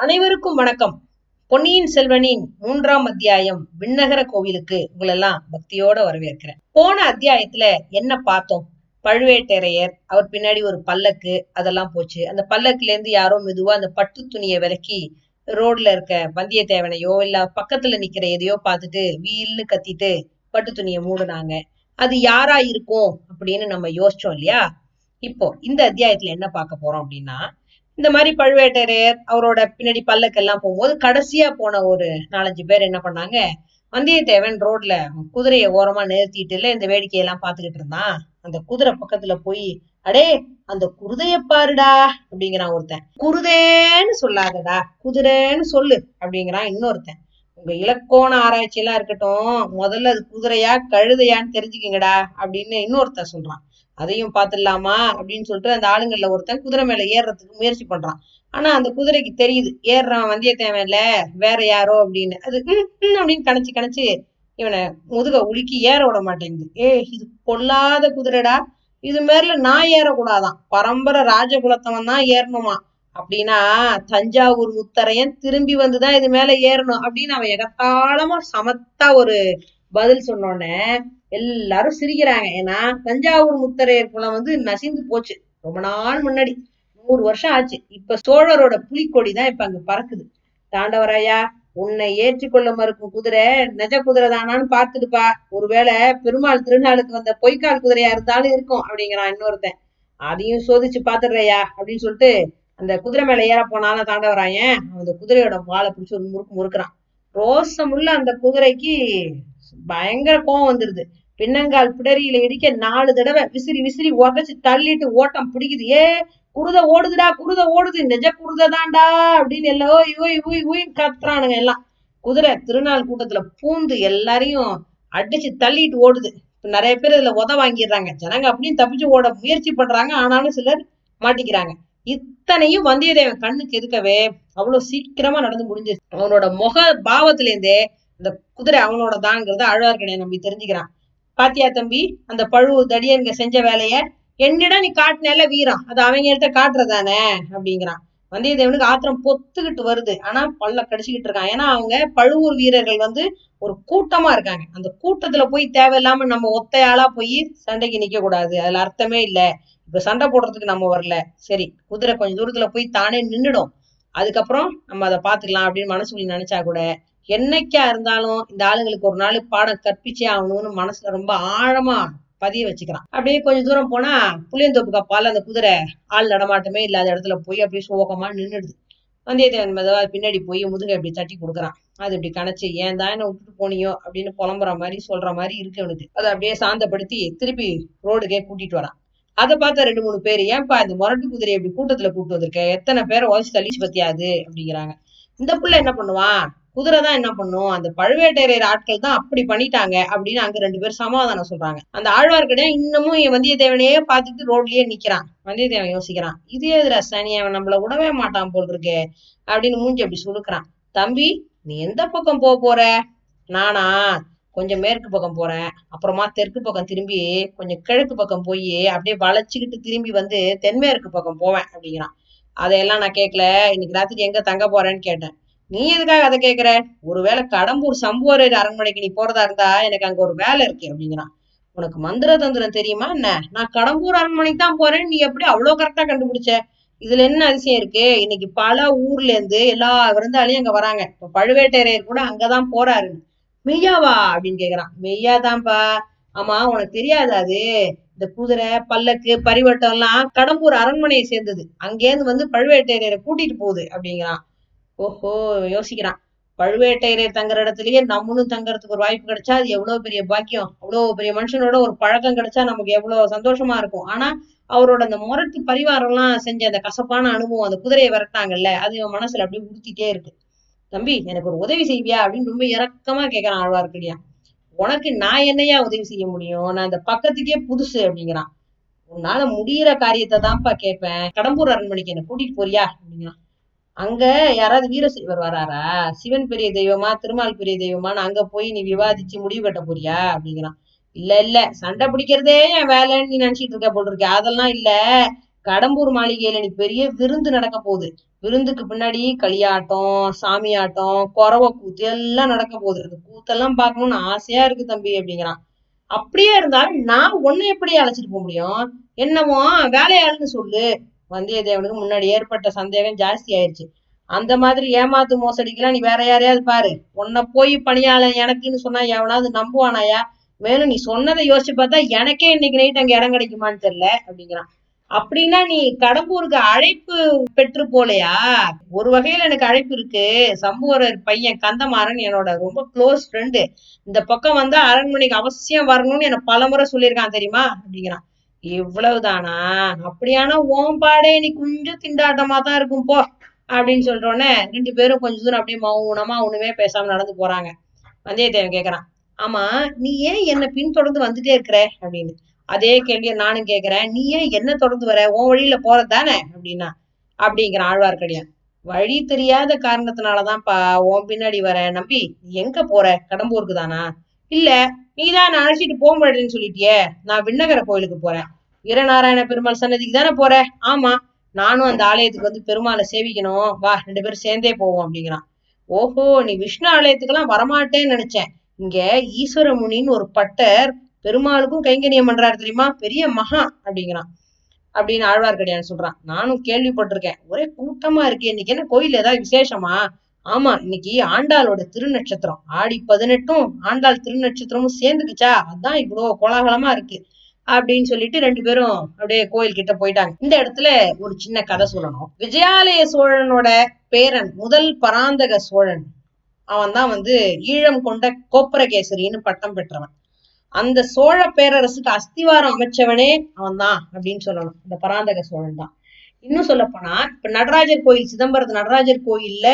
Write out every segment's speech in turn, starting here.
அனைவருக்கும் வணக்கம். பொன்னியின் செல்வனின் மூன்றாம் அத்தியாயம் விண்ணகர கோவிலுக்கு உங்களெல்லாம் பக்தியோட வரவேற்கிறேன். போன அத்தியாயத்துல என்ன பார்த்தோம்? பழுவேட்டரையர் அவர் பின்னாடி ஒரு பல்லக்கு அதெல்லாம் போச்சு. அந்த பல்லக்குல இருந்து யாரோ மெதுவா அந்த பட்டு துணியை விலக்கி ரோட்ல இருக்க வந்தியத்தேவனையோ இல்ல பக்கத்துல நிக்கிற எதையோ பார்த்துட்டு வீல்னு கத்திட்டு பட்டு துணியை மூடுனாங்க. அது யாரா இருக்கும் அப்படின்னு நம்ம யோசிச்சோம் இல்லையா? இப்போ இந்த அத்தியாயத்துல என்ன பார்க்க போறோம் அப்படின்னா இந்த மாதிரி பழுவேட்டரையர் அவரோட பின்னாடி பல்லக்கெல்லாம் போகும்போது கடைசியா போன ஒரு நாலஞ்சு பேர் என்ன பண்ணாங்க? வந்தியத்தேவன் ரோட்ல குதிரையை ஓரமா நிறுத்திட்டு இல்ல இந்த வேடிக்கையெல்லாம் பாத்துக்கிட்டு இருந்தான். அந்த குதிரை பக்கத்துல போய் அடே அந்த குருதைய பாருடா அப்படிங்கிறான் ஒருத்தன். குருதேன்னு சொல்லாதடா குதிரைன்னு சொல்லு அப்படிங்கிறான் இன்னொருத்தன். உங்க இலக்கோண ஆராய்ச்சி எல்லாம் இருக்கட்டும் முதல்ல அது குதிரையா கழுதையான்னு தெரிஞ்சுக்கங்கடா அப்படின்னு இன்னொருத்தன் சொல்றான். அதையும் பார்த்துடலாமா? அப்படின்னு சொல்லிட்டு அந்த ஆளுங்கள்ல ஒருத்தன் குதிரை மேல ஏறுறதுக்கு முயற்சி பண்றான். ஆனா அந்த குதிரைக்கு தெரியுது. ஏறுறான் வந்தியத்தேவன் இல்ல வேற யாரோ அப்படின்னு. அது அப்படின்னு கணச்சு கணச்சு இவனை முதுக உலுக்கி ஏற விட மாட்டேங்குது. ஏ இது பொல்லாத குதிரைடா. இது மாதிரில நான் ஏறக்கூடாதான். பரம்பரை ராஜகுலத்தவன் தான் ஏறணுமா? அப்படின்னா தஞ்சாவூர் முத்தரையன் திரும்பி வந்துதான் இது மேல ஏறணும் அப்படின்னு அவன் எகத்தாளமா சமத்தா ஒரு பதில் சொன்னோடனே எல்லாரும் சிரிக்கிறாங்க. ஏன்னா தஞ்சாவூர் முத்தரையர் குலம் வந்து நசிந்து போச்சு. ரொம்ப நாள் முன்னாடி. நூறு வருஷம் ஆச்சு. இப்ப சோழரோட புலிக்கொடி தான் இப்ப அங்க பறக்குது. தாண்டவராயா உன்னை ஏற்றிக்கொள்ள மறுக்கும் குதிரை நெஜ குதிரை தானான்னு பார்த்துடுப்பா ஒருவேளை பெருமாள் திருநாளுக்கு வந்த பொய்க்கால் குதிரையா இருந்தாலும் இருக்கும் அப்படிங்கிறான் இன்னொருத்தன். அதையும் சோதிச்சு பாத்துடுறையா அப்படின்னு சொல்லிட்டு அந்த குதிரை மேல ஏற போனாலும் தாண்டவராயன் அந்த குதிரையோட வாழை பிடிச்சி ஒரு முறுக்கு முறுக்குறான். ரோசமுள்ள அந்த குதிரைக்கு பயங்கர கோவம் வந்துருது. பின்னங்கால் பிடரியில இடிக்க நாலு தடவை விசிறி விசிறி உதச்சு தள்ளிட்டு ஓட்டம் பிடிக்குது. ஏ குருத ஓடுதுடா குருத ஓடுது நெஜ குருத தான்டா அப்படின்னு எல்லாம் ஓய் ஓய் ஓய் கத்துறானுங்க எல்லாம். குதிரை திருநாள் கூட்டத்துல பூந்து எல்லாரையும் அடிச்சு தள்ளிட்டு ஓடுது. இப்ப நிறைய பேர் இதுல உத வாங்கிடுறாங்க. ஜனங்க அப்படியும் தப்பிச்சு ஓட முயற்சி பண்றாங்க. ஆனாலும் சிலர் மாட்டிக்கிறாங்க. இத்தனையும் வந்தியத்தேவன் கண்ணுக்கு எதுக்கவே அவ்வளவு சீக்கிரமா நடந்து முடிஞ்சிருச்சு. அவனோட முக பாவத்திலேருந்தே இருந்தே இந்த குதிரை அவனோட தாங்கிறத ஆழ்வார்க்கடியான் நம்பி தெரிஞ்சுக்கிறான். பாத்தியா தம்பி அந்த பழுவூர் தடியங்க செஞ்ச வேலைய என்னிடம் நீ காட்டினால வீரம்? அது அவங்கள்ட்ட காட்டுறதானே? அப்படிங்கிறான். வந்தியத்தேவனுக்கு ஆத்திரம் பொத்துக்கிட்டு வருது. ஆனா பல்ல கடிச்சுக்கிட்டு இருக்கான். ஏன்னா அவங்க பழுவூர் வீரர்கள் வந்து ஒரு கூட்டமா இருக்காங்க. அந்த கூட்டத்துல போய் தேவையில்லாம நம்ம ஒத்தையாளா போய் சண்டைக்கு நிக்க கூடாது அதுல அர்த்தமே இல்ல. இப்ப சண்டை போடுறதுக்கு நம்ம வரல. சரி குதிரை கொஞ்சம் தூரத்துல போய் தானே நின்னுடும். அதுக்கப்புறம் நம்ம அதை பாத்துக்கலாம் அப்படின்னு மனசுக்குள்ள நினைச்சா கூட என்னைக்கா இருந்தாலும் இந்த ஆளுங்களுக்கு ஒரு நாள் பாடம் கற்பிச்சே ஆகணும்னு மனசுல ரொம்ப ஆழமா பதிய வச்சுக்கிறான். அப்படியே கொஞ்சம் தூரம் போனா புளியந்தோப்பு கப்பால அந்த குதிரை ஆள் நடமாட்டமே இல்லாத இடத்துல போய் அப்படியே சோகமா நின்னுடுது. வந்தியத்தேவன் மெதுவா பின்னாடி போய் முதுகை இப்படி தட்டி கொடுக்குறான். அது இப்படி கணச்சு ஏன் தான் என்ன விட்டுட்டு போனியோ? அப்படின்னு புலம்புற மாதிரி சொல்ற மாதிரி இருக்கு அவனுக்கு. அதை அப்படியே சாந்தப்படுத்தி திருப்பி ரோடுக்கே கூட்டிட்டு வரான். அதை பார்த்தா ரெண்டு மூணு பேர் ஏன்பா இந்த முரட்டு குதிரையை இப்படி கூட்டத்துல கூட்டு வந்திருக்க? எத்தனை பேரை உதச்சு தள்ளிச்சு பத்தியாது அப்படிங்கிறாங்க. இந்த பிள்ளை என்ன பண்ணுவான்? குதிரை தான் என்ன பண்ணும்? அந்த பழுவேட்டரையர் ஆட்கள் தான் அப்படி பண்ணிட்டாங்க அப்படின்னு அங்க ரெண்டு பேர் சமாதானம் சொல்றாங்க. அந்த ஆழ்வார்க்கடியான் இன்னமும் என் வந்தியத்தேவனையே பார்த்துட்டு ரோட்லயே நிக்கிறான். வந்தியத்தேவன் யோசிக்கிறான் இது எதுரா சனி? அவன் நம்மள விடவே மாட்டான் போல் இருக்கே அப்படின்னு மூஞ்சி அப்படி சுடுக்கிறான் தம்பி நீ எந்த பக்கம் போக போற? நானா கொஞ்சம் மேற்கு பக்கம் போறேன். அப்புறமா தெற்கு பக்கம் திரும்பி கொஞ்சம் கிழக்கு பக்கம் போய் அப்படியே வளைச்சுக்கிட்டு திரும்பி வந்து தென்மேற்கு பக்கம் போவேன் அப்படிங்கிறான். அதையெல்லாம் நான் கேட்கல இன்னைக்கு ராத்திரி எங்க தங்க போறேன்னு கேட்டேன். நீ எதுக்காக அதை கேக்குற? ஒருவேளை கடம்பூர் சம்புவரர் அரண்மனைக்கு நீ போறதா இருந்தா எனக்கு அங்க ஒரு வேலை இருக்கு அப்படிங்கிறான். உனக்கு மந்திர தந்திரம் தெரியுமா என்ன? நான் கடம்பூர் அரண்மனைக்கு தான் போறேன். நீ எப்படி அவ்வளவு கரெக்டா கண்டுபிடிச்ச? இதுல என்ன அதிசயம் இருக்கு? இன்னைக்கு பல ஊர்ல இருந்து எல்லா விருந்தாலையும் அங்க வராங்க. இப்ப பழுவேட்டரையர் கூட அங்கதான் போறாரு மெய்யாவா? அப்படின்னு கேக்குறான். மெய்யாதான்ப்பா ஆமா உனக்கு தெரியாது அது. இந்த குதிரை பல்லக்கு பரிவட்டம் எல்லாம் கடம்பூர் அரண்மனையை சேர்ந்தது. அங்கேருந்து வந்து பழுவேட்டரையரை கூட்டிட்டு போகுது அப்படிங்கிறான். ஓஹோ யோசிக்கிறான். பழுவேட்டையரையர் தங்குற இடத்துலயே நம்மளும் தங்கறதுக்கு ஒரு வாய்ப்பு கிடைச்சா அது எவ்வளவு பெரிய பாக்கியம்? அவ்வளவு பெரிய மனுஷனோட ஒரு பழக்கம் கிடைச்சா நமக்கு எவ்வளவு சந்தோஷமா இருக்கும். ஆனா அவரோட அந்த முரட்டு பரிவாரம் எல்லாம் செஞ்ச அந்த கசப்பான அனுபவம் அந்த குதிரையை விரட்டாங்கல்ல அது இவன் மனசுல அப்படியே உடுத்திட்டே இருக்கு. தம்பி எனக்கு ஒரு உதவி செய்வியா? அப்படின்னு ரொம்ப இரக்கமா கேக்குறான் ஆழ்வார்க்கடியான் உனக்கு நான் என்னையா உதவி செய்ய முடியும்? நான் இந்த பக்கத்துக்கே புதுசு அப்படிங்கிறான். உன்னால முடியிற காரியத்தை தான்ப்பா கேட்பேன். கடம்பூர் அரண்மனைக்கு என்ன கூட்டிட்டு போறியா? அப்படிங்கிறான். அங்க யாராவது வீரசைவர் வராரா? சிவன் பெரிய தெய்வமா திருமால் பெரிய தெய்வமான்னு அங்க போய் நீ விவாதிச்சு முடிவு கட்ட போறியா? அப்படிங்கிறான். இல்ல இல்ல. சண்டை பிடிக்கிறதே என் வேலைன்னு நீ நினைச்சிட்டு இருக்க போல் இருக்க அதெல்லாம் இல்ல. கடம்பூர் மாளிகையில நீ பெரிய விருந்து நடக்க போகுது. விருந்துக்கு பின்னாடி களியாட்டம் சாமியாட்டம் குறவை கூத்து எல்லாம் நடக்க போகுது. அந்த கூத்தெல்லாம் பார்க்கணும்னு ஆசையா இருக்கு தம்பி அப்படிங்கிறான். அப்படியே இருந்தாலும் நான் உன்னை எப்படி அழைச்சிட்டு போக முடியும்? என்னமோ வேலையாளுன்னு சொல்லு. வந்தியத்தேவனுக்கு முன்னாடி ஏற்பட்ட சந்தேகம் ஜாஸ்தி ஆயிடுச்சு அந்த மாதிரி ஏமாத்து மோசடிக்கெல்லாம் நீ வேற யாரையாவது பாரு. உன்னை போய் பணியாளன் எனக்குன்னு சொன்னா எவனாவது நம்புவானாயா? மேலும் நீ சொன்னதை யோசிச்சு பார்த்தா எனக்கே இன்னைக்கு நைட் அங்க இடம் கிடைக்குமான்னு தெரியல அப்படிங்கிறான். அப்படின்னா நீ கடம்பூருக்கு அழைப்பு பெற்று போலையா? ஒரு வகையில எனக்கு அழைப்பு இருக்கு. சம்புவரர் பையன் கந்தமாறன் என்னோட ரொம்ப க்ளோஸ் ஃப்ரெண்டு இந்த பக்கம் வந்தா அரண்மனைக்கு அவசியம் வரணும்னு எனக்கு பலமுறை சொல்லியிருக்கான் தெரியுமா? அப்படிங்கிறான். இவ்வளவுதானா? அப்படியானா ஓம் பாடே நீ கொஞ்சம் திண்டாட்டமா தான் இருக்கும் போ. அப்படின்னு சொல்றோன்னே ரெண்டு பேரும் கொஞ்ச தூரம் அப்படியே மௌனமா ஒண்ணுமே பேசாம நடந்து போறாங்க. வந்தியத்தேவன் கேக்குறான் ஆமா நீ ஏன் என்ன பின்தொடர்ந்து வந்துட்டே இருக்கிற? அப்படின்னு. அதே கேள்வியை நானும் கேக்குறேன் நீ ஏன் என்ன தொடர்ந்து வர? உன் வழியில போறது தானே? அப்படின்னா அப்படிங்கிறான் ஆழ்வார்க்கடியான். வழி தெரியாத காரணத்தினாலதான்ப்பா உன் பின்னாடி வரேன் நம்பி. எங்க போற? கடம்பூருக்கு தானா? இல்ல நீதான் நான் அழைச்சிட்டு போக மாட்டேன்னு சொல்லிட்டியே. நான் விண்ணகர கோயிலுக்கு போறேன். வீரநாராயண பெருமாள் சன்னதிக்கு தானே போற? ஆமா. நானும் அந்த ஆலயத்துக்கு வந்து பெருமாளை சேவிக்கணும். வா ரெண்டு பேரும் சேர்ந்தே போவோம் அப்படிங்கிறான். ஓஹோ நீ விஷ்ணு ஆலயத்துக்கெல்லாம் வரமாட்டேன்னு நினைச்சேன். இங்க ஈஸ்வர முனின்னு ஒரு பட்டர் பெருமாளுக்கும் கைங்கரியம் பண்றாரு தெரியுமா? பெரிய மகா அப்படிங்கிறான். அப்படின்னு ஆழ்வார்க்கடியான் சொல்றான். நானும் கேள்விப்பட்டிருக்கேன். ஒரே கூட்டமா இருக்கு இன்னைக்கு என்ன கோயில் ஏதாவது விசேஷமா? ஆமா இன்னைக்கு ஆண்டாளோட திருநட்சத்திரம். ஆடி பதினெட்டும் ஆண்டாள் திருநட்சத்திரமும் சேர்ந்துக்குச்சா? அதான் இவ்வளவு கோலாகலமா இருக்கு அப்படின்னு சொல்லிட்டு ரெண்டு பேரும் அப்படியே கோயில் கிட்ட போயிட்டாங்க. இந்த இடத்துல ஒரு சின்ன கதை சொல்லணும். விஜயாலய சோழனோட பேரன் முதல் பராந்தக சோழன். அவன் தான் வந்து ஈழம் கொண்ட கோப்பரகேசரின்னு பட்டம் பெற்றவன். அந்த சோழ பேரரசுக்கு அஸ்திவாரம் அமைச்சவனே அவன் தான் அப்படின்னு சொல்லணும். இந்த பராந்தக சோழன் தான் இன்னும் சொல்ல போனா இப்ப நடராஜர் கோயில் சிதம்பரத்து நடராஜர் கோயில்ல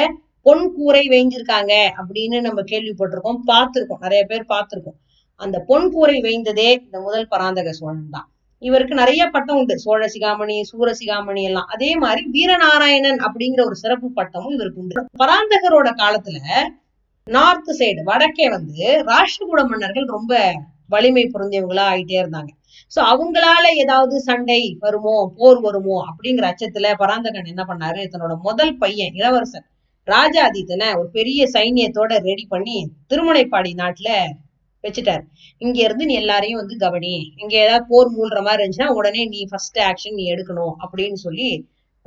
பொன் கூரை வேஞ்சிருக்காங்க அப்படின்னு நம்ம கேள்விப்பட்டிருக்கோம் பார்த்திருக்கோம் நிறைய பேர் பார்த்திருக்கோம். அந்த பொன் கூரை வேய்ந்ததே இந்த முதல் பராந்தக சோழன் தான். இவருக்கு நிறைய பட்டம் உண்டு சோழ சிகாமணி சூர சிகாமணி எல்லாம். அதே மாதிரி வீரநாராயணன் அப்படிங்கிற ஒரு சிறப்பு பட்டமும் இவருக்கு உண்டு. பராந்தகரோட காலத்துல நார்த் சைடு வடக்கே வந்து ராஷ்டிரகூட மன்னர்கள் ரொம்ப வலிமை புரிந்தவங்களா ஆயிட்டே இருந்தாங்க. சோ அவங்களால ஏதாவது சண்டை வருமோ போர் வருமோ அப்படிங்கிற அச்சத்துல பராந்தகன் என்ன பண்ணாரு? தன்னோட முதல் பையன் இளவரசன் ராஜாதித்தனை ஒரு பெரிய சைன்யத்தோட ரெடி பண்ணி திருமுனைப்பாடி நாட்டுல வச்சுட்டாரு. இங்க இருந்து நீ எல்லாரையும் வந்து கவனி. இங்க ஏதாவது போர் மூழ்ற மாதிரி இருந்துச்சுன்னா உடனே நீ ஃபர்ஸ்ட் ஆக்ஷன் நீ எடுக்கணும் அப்படின்னு சொல்லி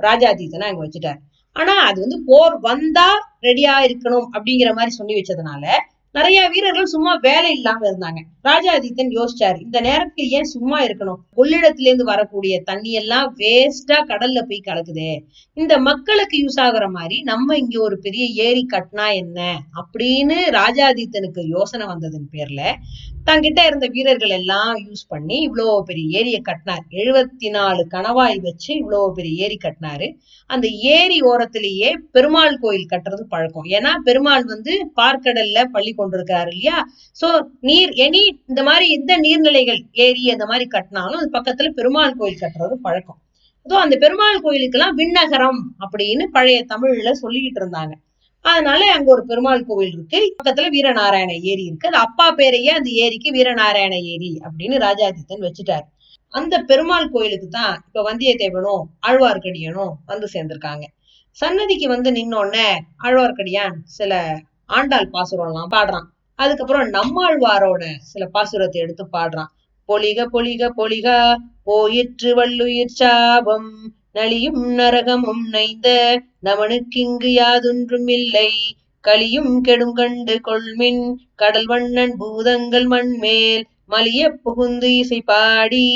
ராஜாதித்தனை அங்க வச்சுட்டாரு. ஆனா அது வந்து போர் வந்தா ரெடியா இருக்கணும் அப்படிங்கிற மாதிரி சொல்லி வச்சதுனால நிறைய வீரர்கள் சும்மா வேலை இல்லாம இருந்தாங்க. ராஜாதித்தன் யோசிச்சாரு இந்த நேரத்துல ஏன் சும்மா இருக்கணும்? கொள்ளிடத்துல இருந்து வரக்கூடிய தண்ணி எல்லாம் வேஸ்டா கடல்ல போய் கலக்குதே. இந்த மக்களுக்கு யூஸ் ஆகுற மாதிரி நம்ம இங்க ஒரு பெரிய ஏரி கட்டினா என்ன? அப்படின்னு ராஜாதித்தனுக்கு யோசனை வந்ததன் பேர்ல தங்கிட்ட இருந்த வீரர்கள் எல்லாம் யூஸ் பண்ணி இவ்வளோ பெரிய ஏரியை கட்டினார். எழுபத்தி நாலு கணவாய் வச்சு இவ்வளவு பெரிய ஏரி கட்டினாரு. அந்த ஏரி ஓரத்திலேயே பெருமாள் கோயில் கட்டுறது பழக்கம். ஏன்னா பெருமாள் வந்து பார்க்கடல்ல பள்ளி கொண்டிருக்கிறாரு இல்லையா? சோ நீர் எனி இந்த மாதிரி எந்த நீர்நிலைகள் ஏரி அந்த மாதிரி கட்டினாலும் அது பக்கத்துல பெருமாள் கோயில் கட்டுறது பழக்கம். அதோ அந்த பெருமாள் கோயிலுக்கெல்லாம் விண்ணகரம் அப்படின்னு பழைய தமிழ்ல சொல்லிக்கிட்டு இருந்தாங்க. அதனால அங்க ஒரு பெருமாள் கோவில் இருக்கு. பக்கத்துல வீரநாராயண ஏரி இருக்கு. அது அப்பா பேரையே அந்த ஏரிக்கு வீரநாராயண ஏரி அப்படின்னு ராஜாதித்தன் வச்சுட்டாரு. அந்த பெருமாள் கோயிலுக்கு தான் இப்ப வந்தியத்தேவனும் ஆழ்வார்க்கடியனும் வந்து சேர்ந்திருக்காங்க. சன்னதிக்கு வந்து நின்னோடனே ஆழ்வார்க்கடியான் சில ஆண்டாள் பாசுரம் எல்லாம் பாடுறான். அதுக்கப்புறம் நம்மாழ்வாரோட சில பாசுரத்தை எடுத்து பாடுறான். பொலிக பொலிக பொலிக போயிற்று வள்ளுயிர் சாபம் நலியும் நரகமும் நைந்த நமனுக்கிங்கு யாதொன்றும் இல்லை. களியும் கெடும் கண்டு கொள்மின் கடல் வண்ணன் பூதங்கள் மண்மேல் மலிய புகுந்து இசை பாடி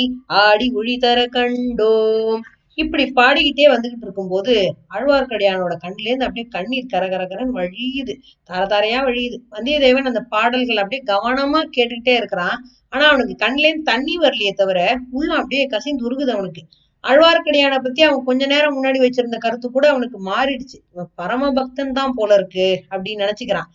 ஆடி ஒளி தர கண்டோம். இப்படி பாடிக்கிட்டே வந்துகிட்டு இருக்கும்போது ஆழ்வார்க்கடியானோட கண்ணுல இருந்து அப்படியே கண்ணீர் கரகரகரன் வழியுது. தர தாரையா வழியுது. வந்தியத்தேவன் அந்த பாடல்கள் அப்படியே கவனமா கேட்டுக்கிட்டே இருக்கிறான். ஆனா அவனுக்கு கண்ணுல இருந்து தண்ணி வரலையே தவிர உள்ள அப்படியே கசிந்து உருகுது அவனுக்கு. ஆழ்வார்க்கடியான பத்தி அவன் கொஞ்ச நேரம் முன்னாடி வச்சிருந்த கருத்து கூட அவனுக்கு மாறிடுச்சு. இவன் பரம பக்தன் தான் போல இருக்கு அப்படின்னு நினைச்சுக்கிறான்.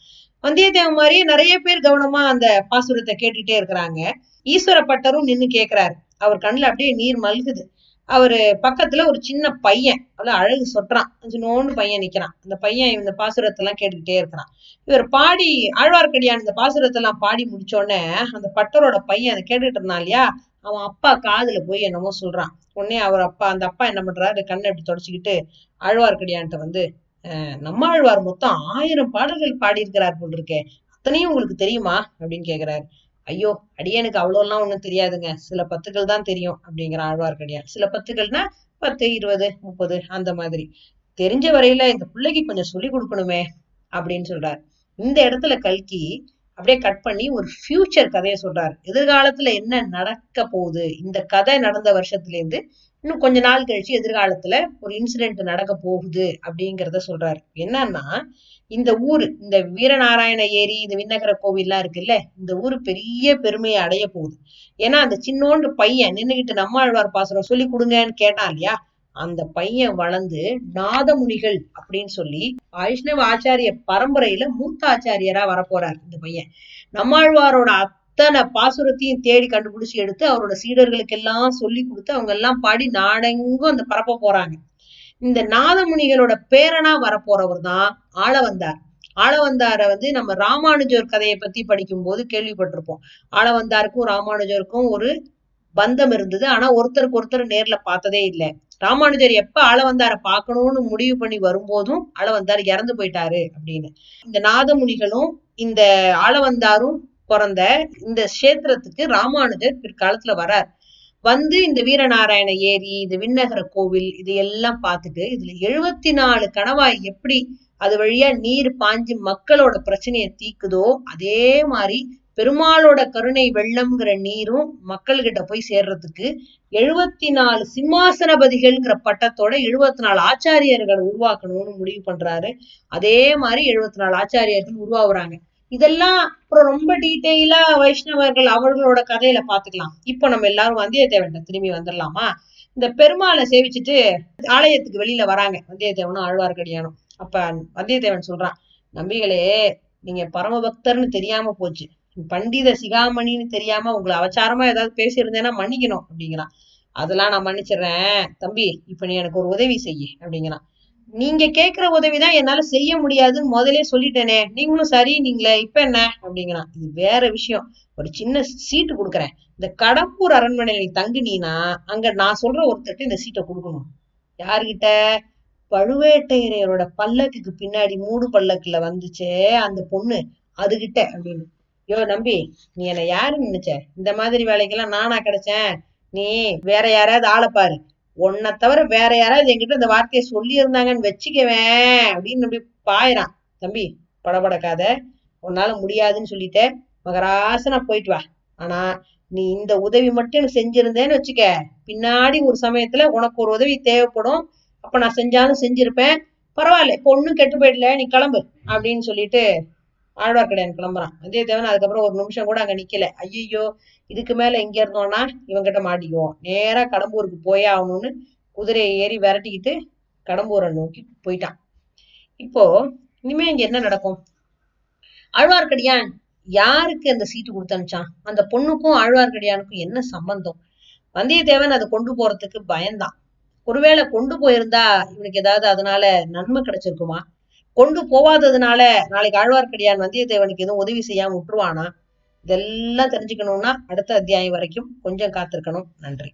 வந்தியத்தேவன் மாதிரியே நிறைய பேர் கவனமா அந்த பாசுரத்தை கேட்டுட்டே இருக்கிறாங்க. ஈஸ்வர பட்டரும் நின்னு கேக்குறாரு. அவர் கண்ணுல அப்படியே நீர் மல்குது. அவரு பக்கத்துல ஒரு சின்ன பையன் அவ்வளவு அழகு சொட்டுறான் நோன்னு பையன் நிக்கிறான். அந்த பையன் இந்த பாசுரத்தை எல்லாம் கேட்டுக்கிட்டே இருக்கிறான். இவர் பாடி ஆழ்வார்க்கடியான் இந்த பாசுரத்தை எல்லாம் பாடி முடிச்ச உடனே அந்த பட்டரோட பையன் அதை கேட்டுட்டு இருந்தான் இல்லையா? அவன் அப்பா காதுல போய் என்னமோ சொல்றான். உடனே அவர் அப்பா அந்த அப்பா என்ன பண்றாரு? கண்ணை இப்படி தொடச்சிக்கிட்டு ஆழ்வார்க்கடியான்ட்ட வந்து நம்ம ஆழ்வார் மொத்தம் ஆயிரம் பாடல்கள் பாடியிருக்கிறார் போல் இருக்கே. அத்தனையும் உங்களுக்கு தெரியுமா? அப்படின்னு கேக்குறாரு. ஐயோ அடியனுக்கு அவ்வளோலாம் ஒன்றும் தெரியாதுங்க. சில பத்துக்கள் தான் தெரியும் அப்படிங்கிற ஆழ்வார்க்கடியான். சில பத்துக்கள்னா பத்து இருபது முப்பது அந்த மாதிரி. தெரிஞ்ச வரையில இந்த பிள்ளைக்கு கொஞ்சம் சொல்லி கொடுக்கணுமே அப்படின்னு சொல்றாரு. இந்த இடத்துல கல்கி அப்படியே கட் பண்ணி ஒரு ஃபியூச்சர் கதையை சொல்றாரு. எதிர்காலத்துல என்ன நடக்க போகுது? இந்த கதை நடந்த வருஷத்துல இருந்து இன்னும் கொஞ்ச நாள் கழிச்சு எதிர்காலத்துல ஒரு இன்சிடென்ட் நடக்க போகுது அப்படிங்கிறத சொல்றாரு. என்னன்னா இந்த ஊரு இந்த வீரநாராயண ஏரி இந்த விண்ணகர கோவில்லாம் இருக்குல்ல இந்த ஊரு பெரிய பெருமையை அடைய போகுது. ஏன்னா அந்த சின்னோண்டு பையன் நின்னுகிட்டு நம்மாழ்வார் பாசுரம் சொல்லி கொடுங்கன்னு கேட்டான் இல்லையா? அந்த பையன் வளர்ந்து நாதமுனிகள் அப்படின்னு சொல்லி வைஷ்ணவ ஆச்சாரிய பரம்பரையில மூத்த ஆச்சாரியரா வரப்போறார் இந்த பையன். நம்மாழ்வாரோட அத்தனை பாசுரத்தையும் தேடி கண்டுபிடிச்சு எடுத்து அவரோட சீடர்களுக்கு எல்லாம் சொல்லி கொடுத்து அவங்க எல்லாம் பாடி நாடெங்கும் அந்த பரப்ப போறாங்க. இந்த நாதமுனிகளோட பேரனா வரப்போறவர் தான் ஆளவந்தார். ஆளவந்தார வந்து நம்ம ராமானுஜர் கதையை பத்தி படிக்கும் போது கேள்விப்பட்டிருப்போம். ஆளவந்தாருக்கும் ராமானுஜருக்கும் ஒரு பந்தம் இருந்தது. ஆனா ஒருத்தருக்கு ஒருத்தர் நேர்ல பார்த்ததே இல்லை. ராமானுஜர் எப்ப ஆளவந்தார பார்க்கணும்னு முடிவு பண்ணி வரும்போதும் ஆளவந்தார் இறந்து போயிட்டாரு அப்படின்னு. இந்த நாதமுனிகளும் இந்த ஆளவந்தாரும் பிறந்த இந்த கஷேத்திரத்துக்கு ராமானுஜர் பிற்காலத்துல வரார் வந்து இந்த வீரநாராயண ஏரி இந்த விண்ணகர கோவில் இது எல்லாம் பார்த்துட்டு இதுல எழுபத்தி நாலு கணவாய் எப்படி அது வழியா நீர் பாஞ்சு மக்களோட பிரச்சனையை தீக்குதோ அதே மாதிரி பெருமாளோட கருணை வெள்ளம்ங்கிற நீரும் மக்கள்கிட்ட போய் சேர்றதுக்கு எழுபத்தி நாலு சிம்மாசனபதிகள்ங்கிற பட்டத்தோட எழுபத்தி நாலு ஆச்சாரியர்களை உருவாக்கணும்னு முடிவு பண்றாரு. அதே மாதிரி எழுபத்தி நாலு ஆச்சாரியர்கள் உருவாகுறாங்க. இதெல்லாம் அப்புறம் ரொம்ப டீட்டெயிலா வைஷ்ணவர்கள் அவர்களோட கதையில பாத்துக்கலாம். இப்போ நம்ம எல்லாரும் வந்தியத்தேவன் திரும்பி வந்துடலாமா இந்த பெருமாளை சேவிச்சுட்டு ஆலயத்துக்கு வெளியில வராங்க. வந்தியத்தேவனும் ஆழ்வார்க்கடியானும். அப்ப வந்தியத்தேவன் சொல்றான் நம்பிகளே நீங்க பரமபக்தர்னு தெரியாம போச்சு. பண்டித சிகாமணின்னு தெரியாம உங்களை அவச்சாரமா ஏதாவது பேசியிருந்தேன்னா மன்னிக்கணும் அப்படிங்கிறான். அதெல்லாம் நான் மன்னிச்சிடுறேன். தம்பி இப்ப நீ எனக்கு ஒரு உதவி செய்ய அப்படிங்கிறான். நீங்க கேக்குற உதவிதான் என்னால செய்ய முடியாதுன்னு முதலே சொல்லிட்டேனே. நீங்களும் சரி நீங்களே இப்ப என்ன? அப்படிங்கிறான். இது வேற விஷயம். ஒரு சின்ன சீட்டு கொடுக்குறேன். இந்த கடப்பூர் அரண்மனையில நீ தங்குனீனா அங்க நான் சொல்ற ஒருத்தர்கிட்ட இந்த சீட்டை கொடுக்கணும். யாருகிட்ட? பழுவேட்டையரையரோட பல்லக்குக்கு பின்னாடி மூடு பல்லக்குல வந்துச்சே அந்த பொண்ணு. அதுகிட்ட அப்படின்னு. யோ நம்பி நீ என்ன யாருன்னு நினைச்ச? இந்த மாதிரி வேலைக்கெல்லாம் நானா கிடைச்சேன். நீ வேற யாராவது ஆளை பாரு. உன்னை தவிர வேற யாராவது என்கிட்ட இந்த வார்த்தையை சொல்லியிருந்தாங்கன்னு வச்சுக்கவேன் அப்படின்னு நம்பி பாயிறான். தம்பி படபடக்காத உன்னால முடியாதுன்னு சொல்லிட்ட மகராசனா போயிட்டு வா. ஆனா நீ இந்த உதவி மட்டும் எனக்கு செஞ்சிருந்தேன்னு வச்சுக்க. பின்னாடி ஒரு சமயத்துல உனக்கு ஒரு உதவி தேவைப்படும். அப்ப நான் செஞ்சாலும் செஞ்சிருப்பேன். பரவாயில்ல இப்போ ஒண்ணும் கெட்டு போயிடல நீ கிளம்பு அப்படின்னு சொல்லிட்டு ஆழ்வார்க்கடியான் கிளம்புறான். வந்தியத்தேவன் அதுக்கப்புறம் ஒரு நிமிஷம் கூட அங்க நிக்கல. ஐயோ இதுக்கு மேல இங்க இருந்தோம்னா இவங்கிட்ட மாட்டிக்குவோம். நேரா கடம்பூருக்கு போயே ஆகணும்னு குதிரையை ஏறி விரட்டிக்கிட்டு கடம்பூரை நோக்கி போயிட்டான். இப்போ இனிமே இங்க என்ன நடக்கும்? ஆழ்வார்க்கடியான் யாருக்கு அந்த சீட்டு கொடுத்து அனுப்பிச்சான்? அந்த பொண்ணுக்கும் ஆழ்வார்க்கடியானுக்கும் என்ன சம்பந்தம்? வந்தியத்தேவன் அதை கொண்டு போறதுக்கு பயந்தான். ஒருவேளை கொண்டு போயிருந்தா இவனுக்கு ஏதாவது அதனால நன்மை கிடைச்சிருக்குமா? கொண்டு போவாததுனால நாளைக்கு ஆழ்வார்க்கடியான் வந்தியத்தேவனுக்கு எதுவும் உதவி செய்யாம விட்டுருவானா? இதெல்லாம் தெரிஞ்சுக்கணும்னா அடுத்த அத்தியாயம் வரைக்கும் கொஞ்சம் காத்திருக்கணும். நன்றி.